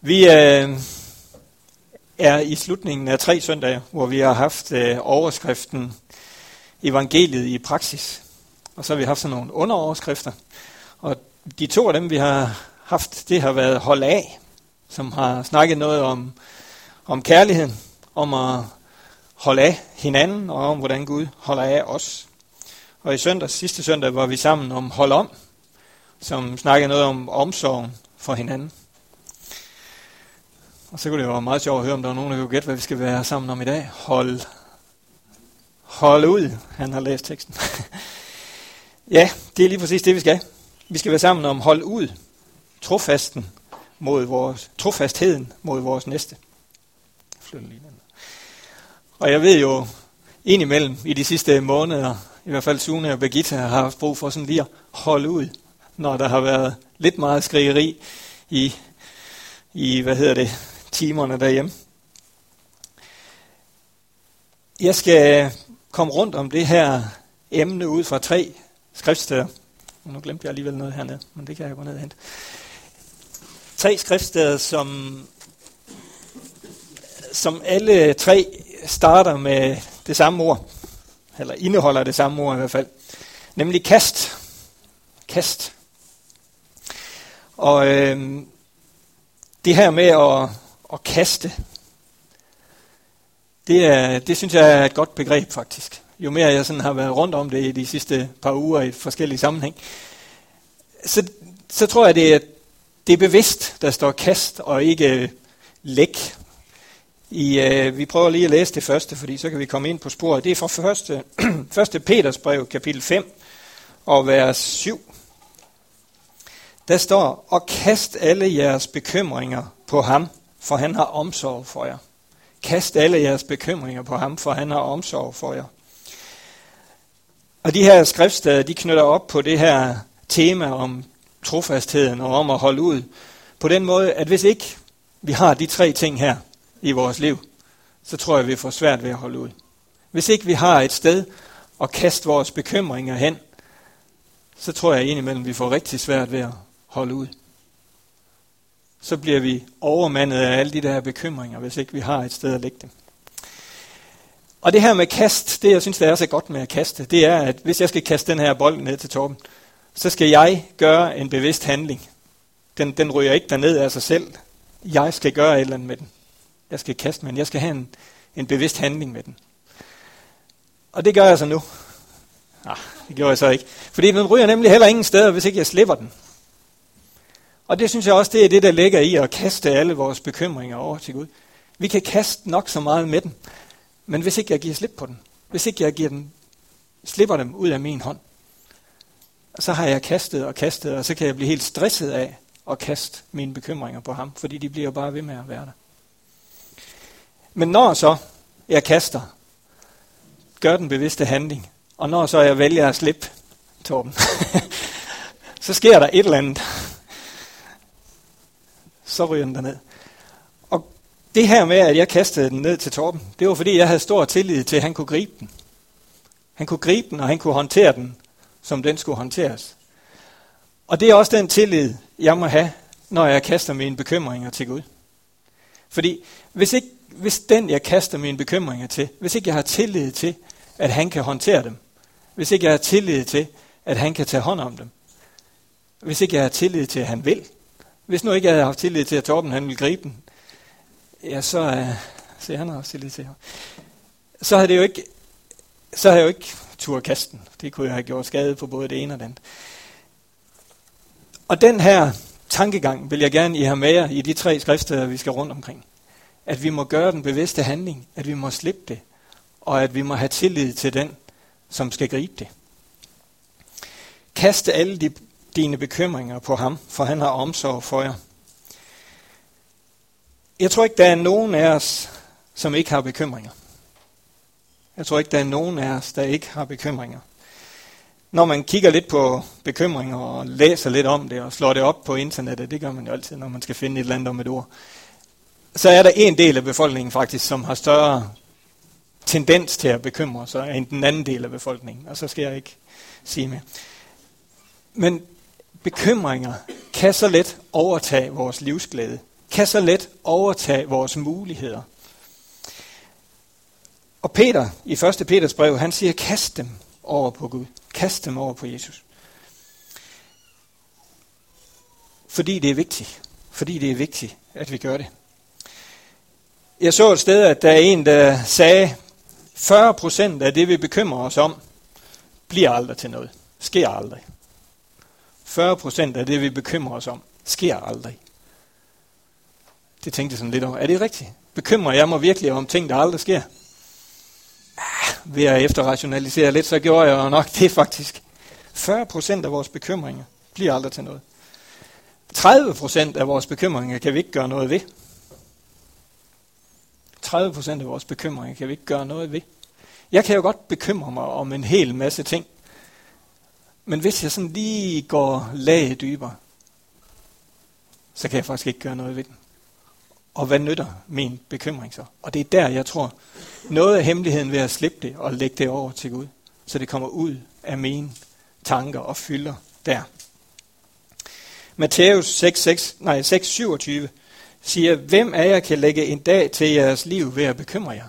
Vi øh, er i slutningen af tre søndage, hvor vi har haft øh, overskriften Evangeliet i praksis. Og så har vi haft sådan nogle underoverskrifter. Og de to af dem, vi har haft, det har været Hold af, som har snakket noget om, om kærligheden, om at holde af hinanden, og om hvordan Gud holder af os. Og i søndag, sidste søndag, var vi sammen om Hold om, som snakkede noget om omsorgen for hinanden. Og så kunne det være meget sjovt at høre, om der var nogen, der kunne gætte, hvad vi skal være sammen om i dag. Hold, hold ud. Han har læst teksten. ja, det er lige præcis det, vi skal. Vi skal være sammen om hold ud. Trofasten mod vores, trofastheden mod vores næste. Og jeg ved jo, indimellem i de sidste måneder, i hvert fald Sune og Birgitta har haft brug for sådan lige at holde ud, når der har været lidt meget skrigeri i, i hvad hedder det, timerne derhjemme. Jeg skal komme rundt om det her emne ud fra tre skriftsteder. Nu glemte jeg alligevel noget hernede, men det kan jeg gå ned og hente. Tre skriftsteder, som, som alle tre starter med det samme ord, eller indeholder det samme ord i hvert fald, nemlig kast. Kast. Og øh, det her med at at kaste, det, er, det synes jeg er et godt begreb faktisk. Jo mere jeg sådan har været rundt om det i de sidste par uger i forskellige sammenhæng, så, så tror jeg, det er, det er bevidst, der står kast og ikke læk. I, øh, vi prøver lige at læse det første, fordi så kan vi komme ind på sporet. Det er fra første, første Peters brev, kapitel 5 og vers 7. Der står, og kast alle jeres bekymringer på ham, for han har omsorg for jer. Kast alle jeres bekymringer på ham, for han har omsorg for jer. Og de her skriftsteder, de knytter op på det her tema om trofastheden og om at holde ud. På den måde, at hvis ikke vi har de tre ting her i vores liv, så tror jeg, vi får svært ved at holde ud. Hvis ikke vi har et sted at kaste vores bekymringer hen, så tror jeg indimellem, vi får rigtig svært ved at holde ud så bliver vi overmandet af alle de der bekymringer, hvis ikke vi har et sted at lægge dem. Og det her med kast, det jeg synes, det er så godt med at kaste, det er, at hvis jeg skal kaste den her bold ned til Torben, så skal jeg gøre en bevidst handling. Den, den ryger ikke derned af sig selv. Jeg skal gøre et eller andet med den. Jeg skal kaste med den. Jeg skal have en, en bevidst handling med den. Og det gør jeg så nu. Ah, det gjorde jeg så ikke. Fordi den ryger nemlig heller ingen steder, hvis ikke jeg slipper den. Og det synes jeg også, det er det, der ligger i at kaste alle vores bekymringer over til Gud. Vi kan kaste nok så meget med dem, men hvis ikke jeg giver slip på den, hvis ikke jeg giver dem, slipper dem ud af min hånd, så har jeg kastet og kastet, og så kan jeg blive helt stresset af at kaste mine bekymringer på ham, fordi de bliver bare ved med at være der. Men når så jeg kaster, gør den bevidste handling, og når så jeg vælger at slippe, Torben, så sker der et eller andet så ryger den derned. Og det her med, at jeg kastede den ned til Torben, det var fordi, jeg havde stor tillid til, at han kunne gribe den. Han kunne gribe den, og han kunne håndtere den, som den skulle håndteres. Og det er også den tillid, jeg må have, når jeg kaster mine bekymringer til Gud. Fordi hvis, ikke, hvis den, jeg kaster mine bekymringer til, hvis ikke jeg har tillid til, at han kan håndtere dem, hvis ikke jeg har tillid til, at han kan tage hånd om dem, hvis ikke jeg har tillid til, at han vil, hvis nu ikke jeg havde haft tillid til, at Torben han ville gribe den, ja, så, uh, se, han har haft tillid til ham. Så havde det jo ikke, så havde jeg jo ikke tur kasten. Det kunne jeg have gjort skade på både det ene og det andet. Og den her tankegang vil jeg gerne I have med jer i de tre skrifter, vi skal rundt omkring. At vi må gøre den bevidste handling, at vi må slippe det, og at vi må have tillid til den, som skal gribe det. Kaste alle de dine bekymringer på ham, for han har omsorg for jer. Jeg tror ikke, der er nogen af os, som ikke har bekymringer. Jeg tror ikke, der er nogen af os, der ikke har bekymringer. Når man kigger lidt på bekymringer og læser lidt om det og slår det op på internettet, det gør man jo altid, når man skal finde et eller andet om et ord, så er der en del af befolkningen faktisk, som har større tendens til at bekymre sig end den anden del af befolkningen. Og så skal jeg ikke sige mere. Men bekymringer kan så let overtage vores livsglæde. kan så let overtage vores muligheder. Og Peter i 1. Peters brev, han siger, kast dem over på Gud. Kast dem over på Jesus. Fordi det er vigtigt. Fordi det er vigtigt, at vi gør det. Jeg så et sted, at der er en, der sagde, 40% af det, vi bekymrer os om, bliver aldrig til noget. Sker aldrig. 40 procent af det, vi bekymrer os om, sker aldrig. Det tænkte jeg sådan lidt over. Er det rigtigt? Bekymrer jeg mig virkelig om ting, der aldrig sker? Ah, ved at efterrationalisere lidt, så gjorde jeg nok det faktisk. 40 procent af vores bekymringer bliver aldrig til noget. 30 procent af vores bekymringer kan vi ikke gøre noget ved. 30 procent af vores bekymringer kan vi ikke gøre noget ved. Jeg kan jo godt bekymre mig om en hel masse ting. Men hvis jeg sådan lige går laget dybere, så kan jeg faktisk ikke gøre noget ved den. Og hvad nytter min bekymring så? Og det er der, jeg tror, noget af hemmeligheden ved at slippe det og lægge det over til Gud, så det kommer ud af mine tanker og fylder der. Matthæus 6:27 nej, 6, 27 siger, hvem af jer kan lægge en dag til jeres liv ved at bekymre jer?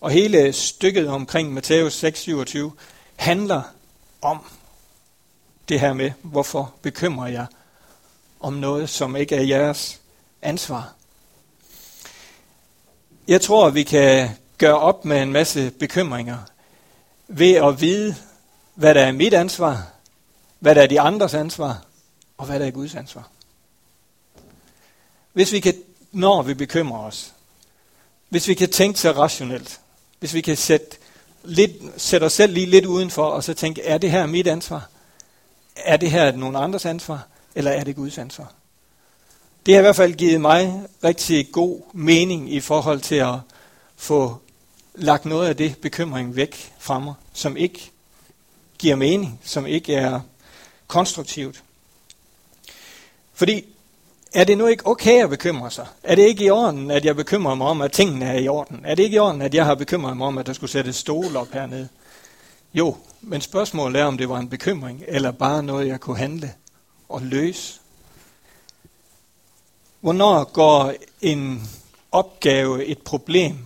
Og hele stykket omkring Matthæus 6:27 handler om det her med, hvorfor bekymrer jeg om noget, som ikke er jeres ansvar. Jeg tror, vi kan gøre op med en masse bekymringer ved at vide, hvad der er mit ansvar, hvad der er de andres ansvar, og hvad der er Guds ansvar. Hvis vi kan, når vi bekymrer os, hvis vi kan tænke så rationelt, hvis vi kan sætte, lidt, sætte os selv lige lidt udenfor, og så tænke, er det her mit ansvar? Er det her nogen andres ansvar? Eller er det Guds ansvar? Det har i hvert fald givet mig rigtig god mening i forhold til at få lagt noget af det bekymring væk fra mig, som ikke giver mening, som ikke er konstruktivt. Fordi, er det nu ikke okay at bekymre sig? Er det ikke i orden, at jeg bekymrer mig om, at tingene er i orden? Er det ikke i orden, at jeg har bekymret mig om, at der skulle sættes stol op hernede? Jo, men spørgsmålet er, om det var en bekymring, eller bare noget, jeg kunne handle og løse. Hvornår går en opgave, et problem,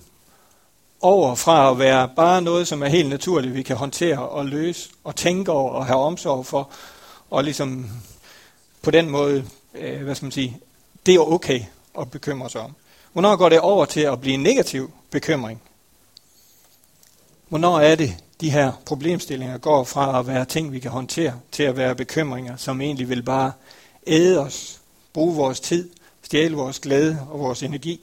over fra at være bare noget, som er helt naturligt, vi kan håndtere og løse og tænke over og have omsorg for, og ligesom på den måde, øh, hvad skal man sige, det er okay at bekymre sig om. Hvornår går det over til at blive en negativ bekymring? Hvornår er det, de her problemstillinger går fra at være ting, vi kan håndtere, til at være bekymringer, som egentlig vil bare æde os, bruge vores tid, stjæle vores glæde og vores energi?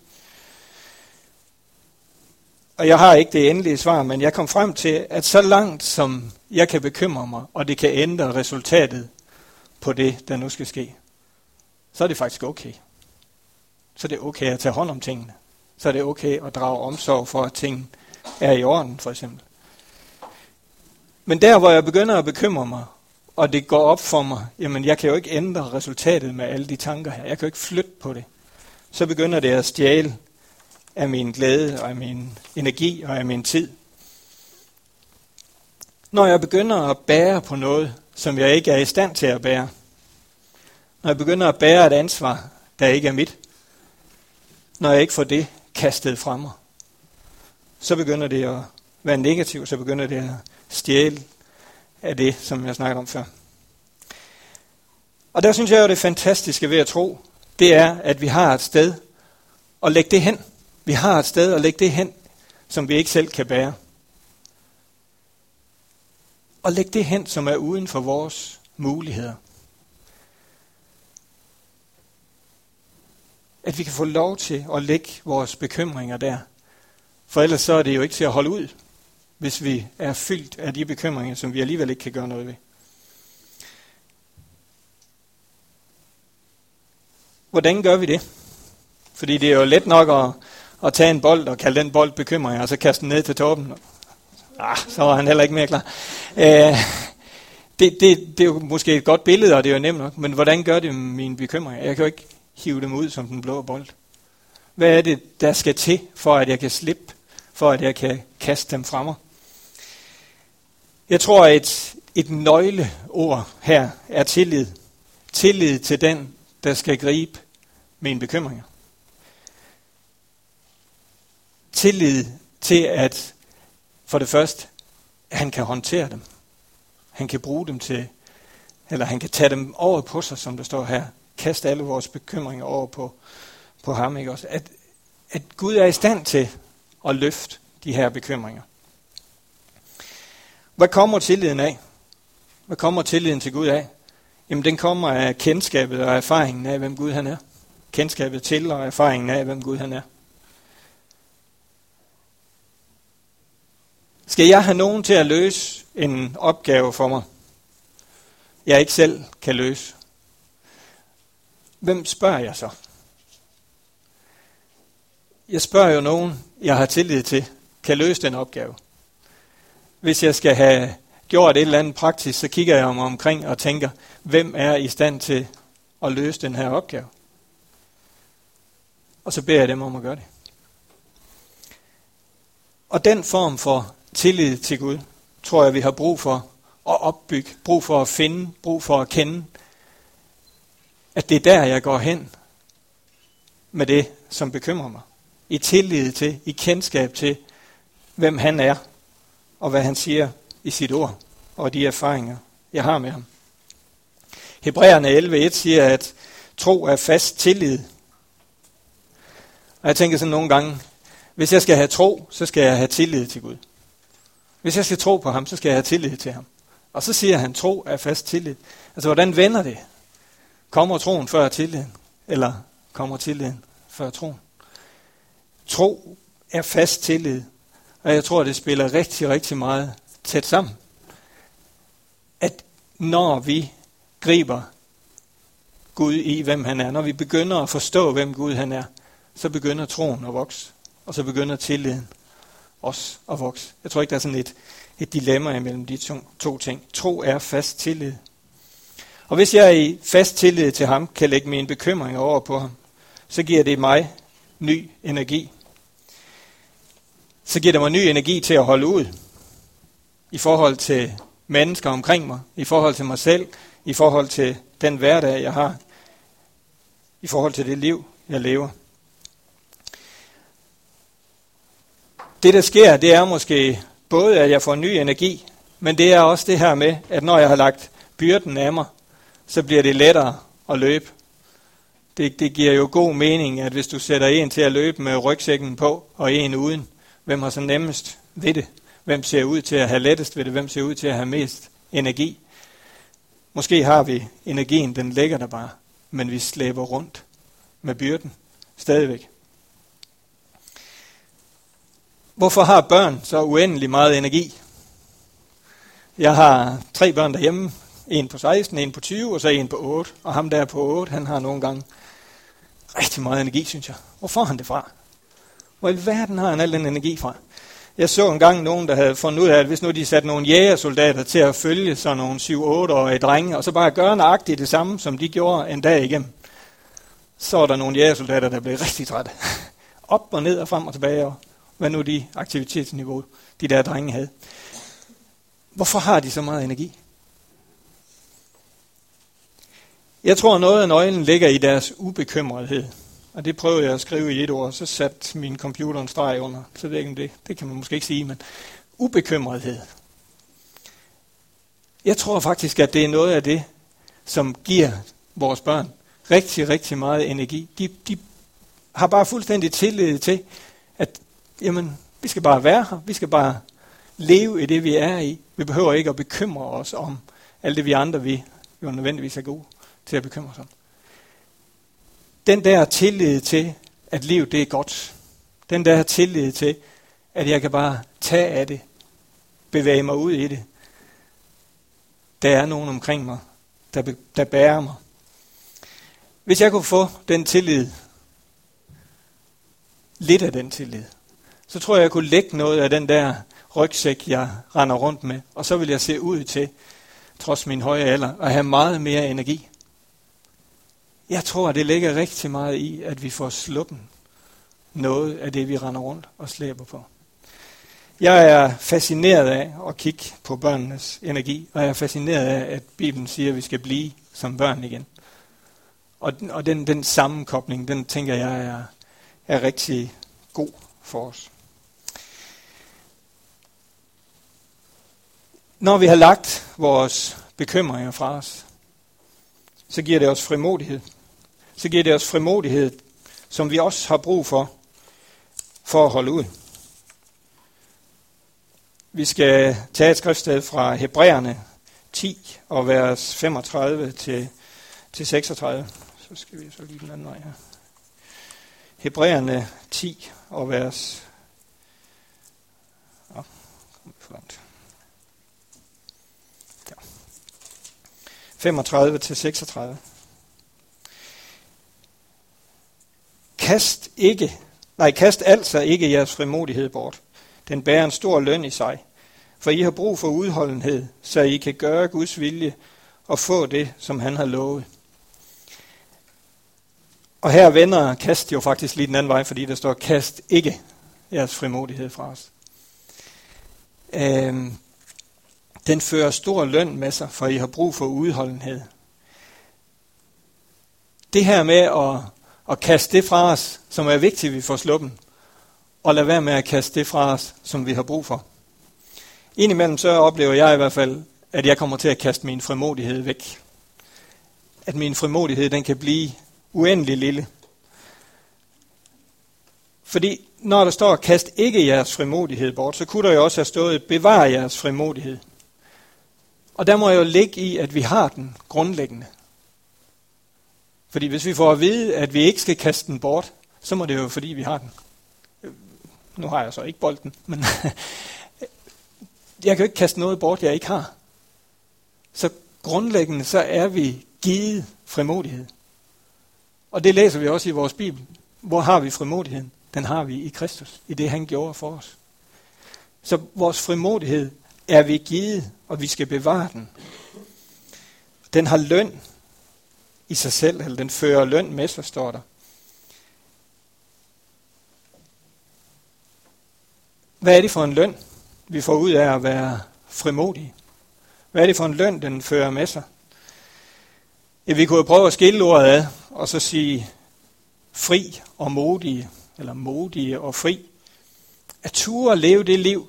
Og jeg har ikke det endelige svar, men jeg kom frem til, at så langt som jeg kan bekymre mig, og det kan ændre resultatet på det, der nu skal ske, så er det faktisk okay. Så er det okay at tage hånd om tingene. Så er det okay at drage omsorg for, at tingene er i orden, for eksempel. Men der, hvor jeg begynder at bekymre mig, og det går op for mig, jamen jeg kan jo ikke ændre resultatet med alle de tanker her. Jeg kan jo ikke flytte på det. Så begynder det at stjæle af min glæde og af min energi og af min tid. Når jeg begynder at bære på noget, som jeg ikke er i stand til at bære, når jeg begynder at bære et ansvar, der ikke er mit, når jeg ikke får det kastet fra mig, så begynder det at være negativt, så begynder det at stjæle af det, som jeg snakkede om før. Og der synes jeg jo, det fantastiske ved at tro, det er, at vi har et sted at lægge det hen. Vi har et sted at lægge det hen, som vi ikke selv kan bære. Og lægge det hen, som er uden for vores muligheder. At vi kan få lov til at lægge vores bekymringer der. For ellers så er det jo ikke til at holde ud, hvis vi er fyldt af de bekymringer, som vi alligevel ikke kan gøre noget ved. Hvordan gør vi det? Fordi det er jo let nok at, at tage en bold og kalde den bold bekymring, og så kaste den ned til toppen. Ah, så var han heller ikke mere klar. Øh, det, det, det er jo måske et godt billede, og det er jo nemt nok, men hvordan gør det mine bekymringer? Jeg kan jo ikke hive dem ud som den blå bold. Hvad er det, der skal til, for at jeg kan slippe, for at jeg kan kaste dem fra mig? Jeg tror, et, et nøgleord her er tillid. Tillid til den, der skal gribe mine bekymringer. Tillid til, at for det første, han kan håndtere dem. Han kan bruge dem til, eller han kan tage dem over på sig, som der står her. Kaste alle vores bekymringer over på, på ham. Ikke også? At, at Gud er i stand til at løfte de her bekymringer. Hvad kommer tilliden af? Hvad kommer tilliden til Gud af? Jamen den kommer af kendskabet og erfaringen af, hvem Gud han er. Kendskabet til og erfaringen af, hvem Gud han er. Skal jeg have nogen til at løse en opgave for mig, jeg ikke selv kan løse? Hvem spørger jeg så? Jeg spørger jo nogen, jeg har tillid til, kan løse den opgave. Hvis jeg skal have gjort et eller andet praktisk, så kigger jeg mig omkring og tænker, hvem er i stand til at løse den her opgave? Og så beder jeg dem om at gøre det. Og den form for tillid til Gud, tror jeg, vi har brug for at opbygge, brug for at finde, brug for at kende, at det er der, jeg går hen med det, som bekymrer mig. I tillid til, i kendskab til, hvem han er, og hvad han siger i sit ord, og de erfaringer, jeg har med ham. Hebræerne 11.1 siger, at tro er fast tillid. Og jeg tænker sådan nogle gange, hvis jeg skal have tro, så skal jeg have tillid til Gud. Hvis jeg skal tro på ham, så skal jeg have tillid til ham. Og så siger han, tro er fast tillid. Altså, hvordan vender det? Kommer troen før tilliden? Eller kommer tilliden før troen? Tro er fast tillid. Og jeg tror, det spiller rigtig, rigtig meget tæt sammen. At når vi griber Gud i, hvem han er, når vi begynder at forstå, hvem Gud han er, så begynder troen at vokse, og så begynder tilliden også at vokse. Jeg tror ikke, der er sådan et, et dilemma imellem de to, to ting. Tro er fast tillid. Og hvis jeg i fast tillid til ham kan lægge mine bekymringer over på ham, så giver det mig ny energi. Så giver det mig ny energi til at holde ud i forhold til mennesker omkring mig, i forhold til mig selv, i forhold til den hverdag, jeg har, i forhold til det liv, jeg lever. Det, der sker, det er måske både, at jeg får ny energi, men det er også det her med, at når jeg har lagt byrden af mig, så bliver det lettere at løbe. Det, det giver jo god mening, at hvis du sætter en til at løbe med rygsækken på, og en uden, hvem har så nemmest ved det? Hvem ser ud til at have lettest ved det? Hvem ser ud til at have mest energi? Måske har vi energien, den ligger der bare, men vi slæber rundt med byrden stadigvæk. Hvorfor har børn så uendelig meget energi? Jeg har tre børn derhjemme. En på 16, en på 20, og så en på 8. Og ham der på 8, han har nogle gange rigtig meget energi, synes jeg. Hvor får han det fra? Hvor i verden har han al den energi fra? Jeg så engang nogen, der havde fundet ud af, at hvis nu de satte nogle jægersoldater til at følge sådan nogle 7-8-årige drenge, og så bare gøre nøjagtigt det samme, som de gjorde en dag igennem, så var der nogle jægersoldater, der blev rigtig trætte. Op og ned og frem og tilbage, og hvad nu de aktivitetsniveau, de der drenge havde. Hvorfor har de så meget energi? Jeg tror, noget af nøglen ligger i deres ubekymrethed. Og det prøvede jeg at skrive i et ord, så satte min computer en streg under. Så det, ikke det, det kan man måske ikke sige, men ubekymrethed. Jeg tror faktisk, at det er noget af det, som giver vores børn rigtig, rigtig meget energi. De, de har bare fuldstændig tillid til, at jamen, vi skal bare være her. Vi skal bare leve i det, vi er i. Vi behøver ikke at bekymre os om alt det, vi andre vi jo nødvendigvis er gode til at bekymre sig om. Den der tillid til, at livet det er godt. Den der tillid til, at jeg kan bare tage af det. Bevæge mig ud i det. Der er nogen omkring mig, der, der bærer mig. Hvis jeg kunne få den tillid, lidt af den tillid, så tror jeg, jeg kunne lægge noget af den der rygsæk, jeg render rundt med, og så vil jeg se ud til, trods min høje alder, at have meget mere energi. Jeg tror, det ligger rigtig meget i, at vi får sluppen noget af det, vi render rundt og slæber på. Jeg er fascineret af at kigge på børnenes energi, og jeg er fascineret af, at Bibelen siger, at vi skal blive som børn igen. Og, og den, den sammenkobling, den tænker jeg er, er rigtig god for os. Når vi har lagt vores bekymringer fra os, så giver det os frimodighed. Så giver det os frimodighed, som vi også har brug for, for at holde ud. Vi skal tage et skriftsted fra Hebræerne 10 og vers 35 til, til 36. Så skal vi så lige den anden vej her. Hebræerne 10 og vers... Oh, for langt. 35 til 36. Kast ikke, nej, kast altså ikke jeres frimodighed bort. Den bærer en stor løn i sig. For I har brug for udholdenhed, så I kan gøre Guds vilje og få det, som han har lovet. Og her vender kast jo faktisk lige den anden vej, fordi der står, kast ikke jeres frimodighed fra os. Øhm, den fører stor løn med sig, for I har brug for udholdenhed. Det her med at, at kaste det fra os, som er vigtigt, vi får sluppen, og lade være med at kaste det fra os, som vi har brug for. Indimellem så oplever jeg i hvert fald, at jeg kommer til at kaste min frimodighed væk. At min frimodighed den kan blive uendelig lille. Fordi når der står, kast ikke jeres frimodighed bort, så kunne der jo også have stået, bevar jeres frimodighed. Og der må jeg jo ligge i, at vi har den grundlæggende. Fordi hvis vi får at vide, at vi ikke skal kaste den bort, så må det jo fordi, vi har den. Øh, nu har jeg så ikke bolden, men jeg kan jo ikke kaste noget bort, jeg ikke har. Så grundlæggende, så er vi givet frimodighed. Og det læser vi også i vores Bibel. Hvor har vi frimodigheden? Den har vi i Kristus, i det han gjorde for os. Så vores frimodighed er vi givet, og vi skal bevare den. Den har løn i sig selv, eller den fører løn med sig, står der. Hvad er det for en løn, vi får ud af at være frimodige? Hvad er det for en løn, den fører med sig? Ja, vi kunne jo prøve at skille ordet ad, og så sige fri og modige, eller modige og fri. At ture at leve det liv,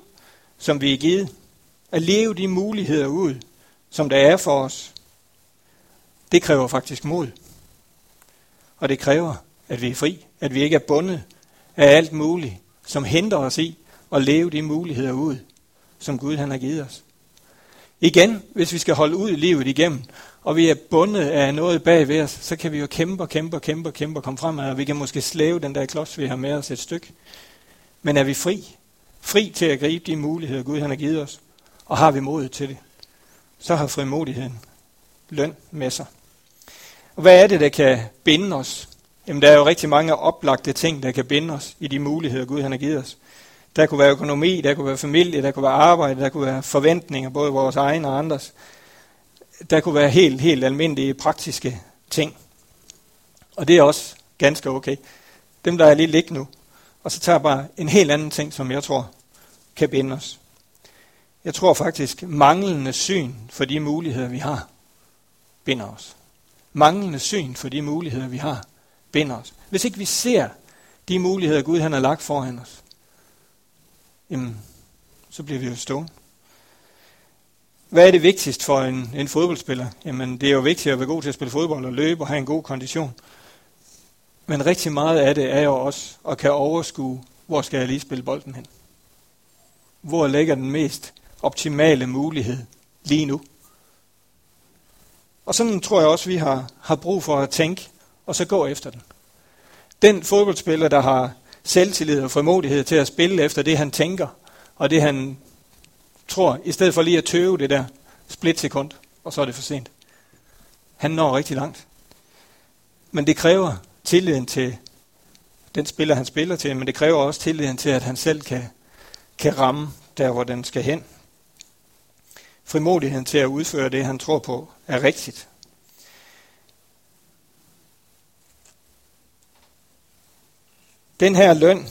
som vi er givet. At leve de muligheder ud, som der er for os. Det kræver faktisk mod. Og det kræver, at vi er fri. At vi ikke er bundet af alt muligt, som hindrer os i at leve de muligheder ud, som Gud han har givet os. Igen, hvis vi skal holde ud i livet igennem, og vi er bundet af noget bag ved os, så kan vi jo kæmpe og kæmpe og kæmpe og kæmpe og komme fremad, og vi kan måske slæve den der klods, vi har med os et stykke. Men er vi fri? Fri til at gribe de muligheder, Gud han har givet os, og har vi modet til det, så har frimodigheden løn med sig. Og hvad er det, der kan binde os? Jamen, der er jo rigtig mange oplagte ting, der kan binde os i de muligheder, Gud han har givet os. Der kunne være økonomi, der kunne være familie, der kunne være arbejde, der kunne være forventninger, både vores egne og andres. Der kunne være helt, helt almindelige praktiske ting. Og det er også ganske okay. Dem, der er lige ligge nu. Og så tager jeg bare en helt anden ting, som jeg tror kan binde os. Jeg tror faktisk, manglende syn for de muligheder, vi har, binder os. Manglende syn for de muligheder, vi har, binder os. Hvis ikke vi ser de muligheder, Gud han har lagt foran os, jamen, så bliver vi jo stående. Hvad er det vigtigst for en, en fodboldspiller? Jamen, det er jo vigtigt at være god til at spille fodbold og løbe og have en god kondition. Men rigtig meget af det er jo også at kan overskue, hvor skal jeg lige spille bolden hen? Hvor ligger den mest optimale mulighed lige nu? Og sådan tror jeg også, vi har, har brug for at tænke, og så gå efter den. Den fodboldspiller, der har selvtillid og formodighed til at spille efter det, han tænker, og det, han tror, i stedet for lige at tøve det der splitsekund, og så er det for sent. Han når rigtig langt. Men det kræver tilliden til den spiller, han spiller til, men det kræver også tilliden til, at han selv kan, kan ramme der, hvor den skal hen. Frimodigheden til at udføre det, han tror på, er rigtigt. Den her løn,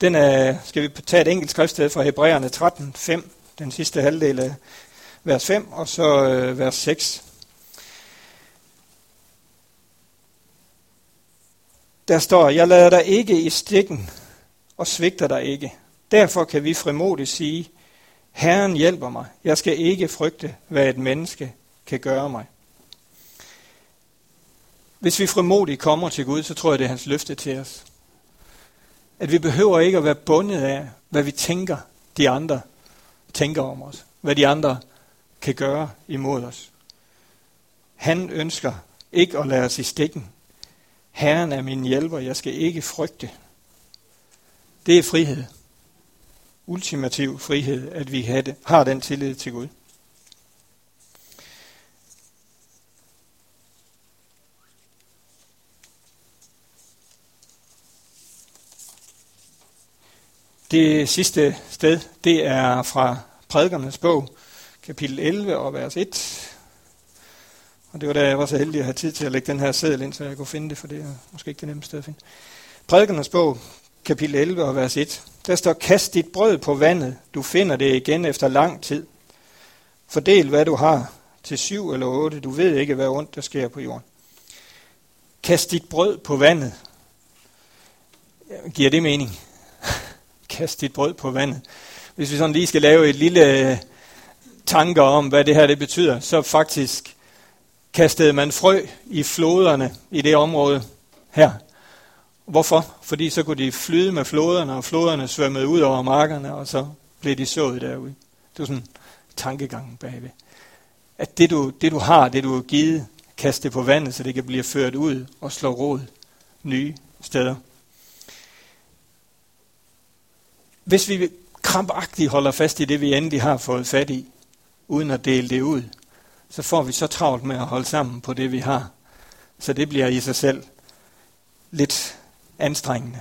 den er, skal vi tage et enkelt skriftsted fra Hebræerne 13, 5, den sidste halvdel af vers 5, og så øh, vers 6. der står, jeg lader dig ikke i stikken og svigter dig ikke. Derfor kan vi frimodigt sige, Herren hjælper mig. Jeg skal ikke frygte, hvad et menneske kan gøre mig. Hvis vi frimodigt kommer til Gud, så tror jeg, det er hans løfte til os. At vi behøver ikke at være bundet af, hvad vi tænker, de andre tænker om os. Hvad de andre kan gøre imod os. Han ønsker ikke at lade os i stikken. Herren er min hjælper, jeg skal ikke frygte. Det er frihed. Ultimativ frihed, at vi har den tillid til Gud. Det sidste sted, det er fra Prædikernes bog, kapitel 11 og vers 1. Og det var da jeg var så heldig at have tid til at lægge den her seddel ind, så jeg kunne finde det, for det er måske ikke det nemmeste sted at finde. Prædikernes bog, kapitel 11 og vers 1. Der står, kast dit brød på vandet, du finder det igen efter lang tid. Fordel hvad du har til syv eller otte, du ved ikke, hvad ondt der sker på jorden. Kast dit brød på vandet. Giver det mening? Kast dit brød på vandet. Hvis vi sådan lige skal lave et lille øh, tanker om, hvad det her det betyder, så faktisk kastede man frø i floderne i det område her. Hvorfor? Fordi så kunne de flyde med floderne, og floderne svømmede ud over markerne, og så blev de sået derude. Det var sådan tankegangen bagved. At det du, det du har, det du har givet, kaste det på vandet, så det kan blive ført ud og slå rod nye steder. Hvis vi krampagtigt holder fast i det, vi endelig har fået fat i, uden at dele det ud, så får vi så travlt med at holde sammen på det, vi har. Så det bliver i sig selv lidt anstrengende.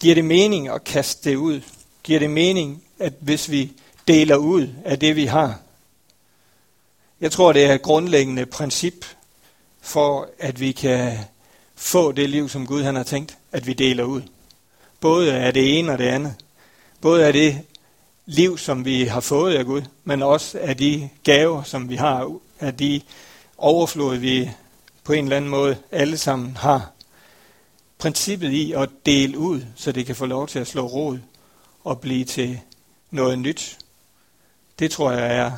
Giver det mening at kaste det ud? Giver det mening, at hvis vi deler ud af det, vi har? Jeg tror, det er et grundlæggende princip for, at vi kan få det liv, som Gud han har tænkt, at vi deler ud. Både af det ene og det andet. Både af det liv, som vi har fået af Gud, men også af de gaver, som vi har, af de overflod, vi på en eller anden måde alle sammen har. Princippet i at dele ud, så det kan få lov til at slå rod og blive til noget nyt, det tror jeg er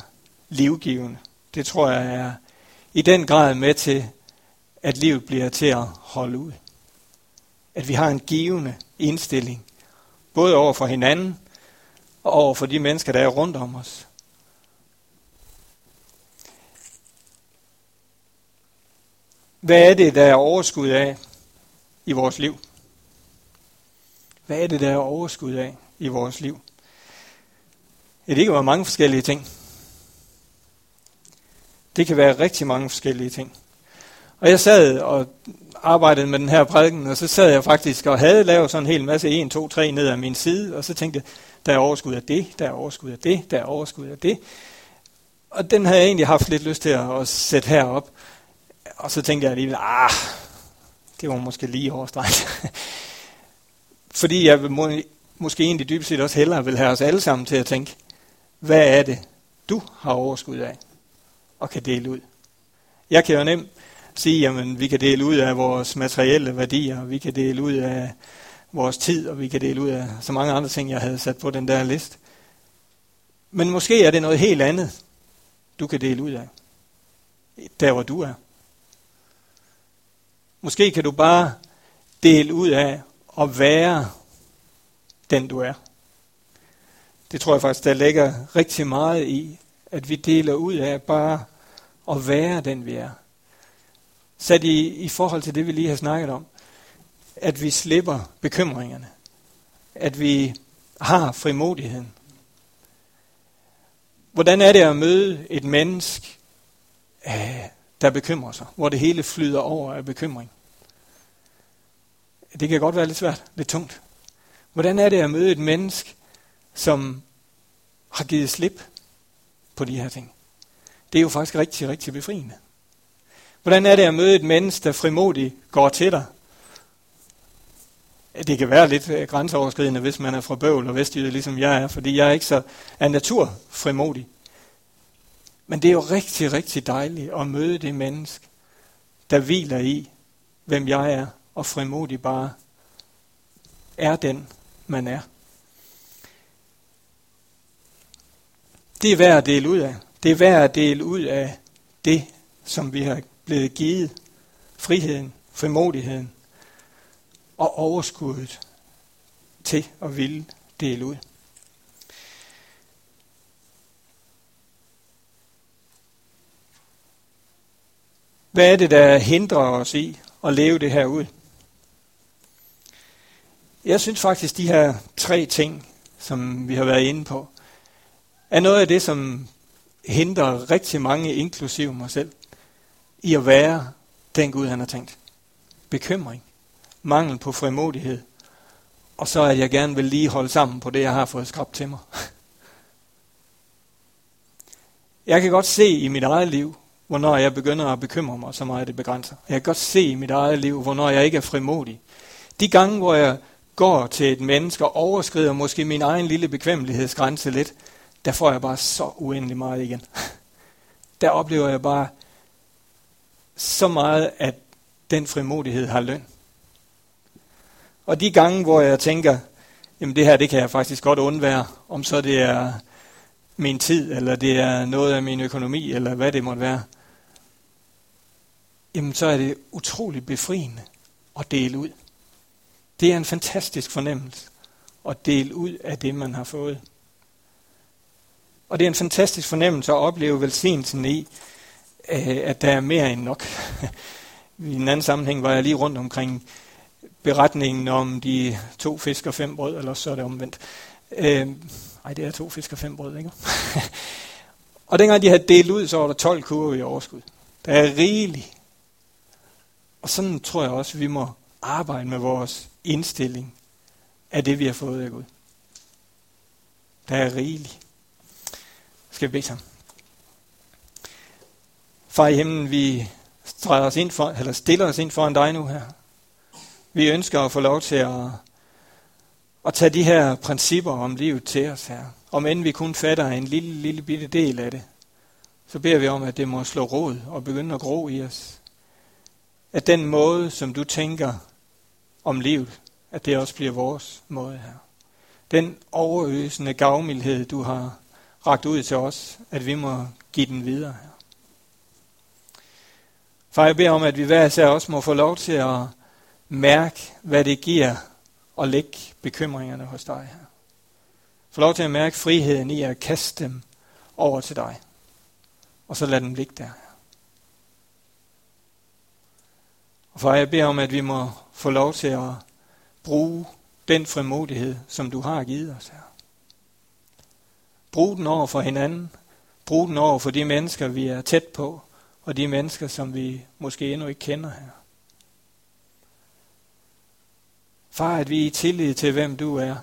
livgivende. Det tror jeg er i den grad med til, at livet bliver til at holde ud. At vi har en givende indstilling, både over for hinanden, og over for de mennesker, der er rundt om os. Hvad er det, der er overskud af i vores liv? Hvad er det, der er overskud af i vores liv? Ja, det kan være mange forskellige ting. Det kan være rigtig mange forskellige ting. Og jeg sad og arbejdede med den her prædiken, og så sad jeg faktisk og havde lavet sådan en hel masse 1, 2, 3 ned ad min side, og så tænkte jeg, der er overskud af det, der er overskud af det, der er overskud af det. Og den havde jeg egentlig haft lidt lyst til at, at sætte herop. Og så tænkte jeg alligevel, ah, det var måske lige overstreget. Fordi jeg må, måske egentlig dybest set også hellere vil have os alle sammen til at tænke, hvad er det, du har overskud af, og kan dele ud. Jeg kan jo nemt sige, at vi kan dele ud af vores materielle værdier, vi kan dele ud af vores tid, og vi kan dele ud af så mange andre ting, jeg havde sat på den der liste. Men måske er det noget helt andet, du kan dele ud af. Der hvor du er. Måske kan du bare dele ud af at være den du er. Det tror jeg faktisk, der ligger rigtig meget i, at vi deler ud af bare at være den vi er. Sat i, i forhold til det, vi lige har snakket om at vi slipper bekymringerne. At vi har frimodigheden. Hvordan er det at møde et menneske, der bekymrer sig, hvor det hele flyder over af bekymring? Det kan godt være lidt svært, lidt tungt. Hvordan er det at møde et menneske, som har givet slip på de her ting? Det er jo faktisk rigtig, rigtig befriende. Hvordan er det at møde et menneske, der frimodigt går til dig det kan være lidt øh, grænseoverskridende, hvis man er fra Bøvl og Vestjyde, ligesom jeg er, fordi jeg er ikke så er natur frimodig. Men det er jo rigtig, rigtig dejligt at møde det menneske, der hviler i, hvem jeg er, og frimodig bare er den, man er. Det er værd at dele ud af. Det er værd at dele ud af det, som vi har blevet givet. Friheden, frimodigheden og overskuddet til at ville dele ud. Hvad er det, der hindrer os i at leve det her ud? Jeg synes faktisk, de her tre ting, som vi har været inde på, er noget af det, som hindrer rigtig mange, inklusive mig selv, i at være den Gud, han har tænkt. Bekymring, mangel på frimodighed, og så at jeg gerne vil lige holde sammen på det, jeg har fået skabt til mig. Jeg kan godt se i mit eget liv, hvornår jeg begynder at bekymre mig så meget, det begrænser. Jeg kan godt se i mit eget liv, hvornår jeg ikke er frimodig. De gange, hvor jeg går til et menneske og overskrider måske min egen lille bekvemmelighedsgrænse lidt, der får jeg bare så uendelig meget igen. Der oplever jeg bare så meget, at den frimodighed har løn. Og de gange, hvor jeg tænker, jamen det her, det kan jeg faktisk godt undvære, om så det er min tid, eller det er noget af min økonomi, eller hvad det måtte være, jamen så er det utroligt befriende at dele ud. Det er en fantastisk fornemmelse at dele ud af det, man har fået. Og det er en fantastisk fornemmelse at opleve velsignelsen i, øh, at der er mere end nok. I en anden sammenhæng var jeg lige rundt omkring beretningen om de to fisk og fem brød, eller så er det omvendt. Øh, ej, det er to fisk og fem brød, ikke? og dengang de havde delt ud, så var der 12 kurve i overskud. Der er rigeligt. Og sådan tror jeg også, at vi må arbejde med vores indstilling af det, vi har fået af Gud. Der er rigeligt. Skal vi bede sammen? Far i himlen, vi os ind for, eller stiller os ind foran dig nu her. Vi ønsker at få lov til at, at tage de her principper om livet til os her. Om end vi kun fatter en lille, lille bitte del af det, så beder vi om, at det må slå rod og begynde at gro i os. At den måde, som du tænker om livet, at det også bliver vores måde her. Den overøsende gavmildhed, du har ragt ud til os, at vi må give den videre her. Far, jeg beder om, at vi hver især også må få lov til at mærke, hvad det giver og lægge bekymringerne hos dig her. Få lov til at mærke friheden i at kaste dem over til dig. Og så lad dem ligge der. Og far, jeg beder om, at vi må få lov til at bruge den frimodighed, som du har givet os her. Brug den over for hinanden. Brug den over for de mennesker, vi er tæt på, og de mennesker, som vi måske endnu ikke kender her. Far, at vi i tillid til, hvem du er,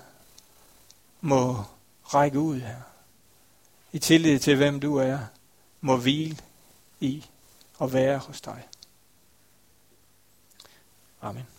må række ud her. I tillid til, hvem du er, må hvile i og være hos dig. Amen.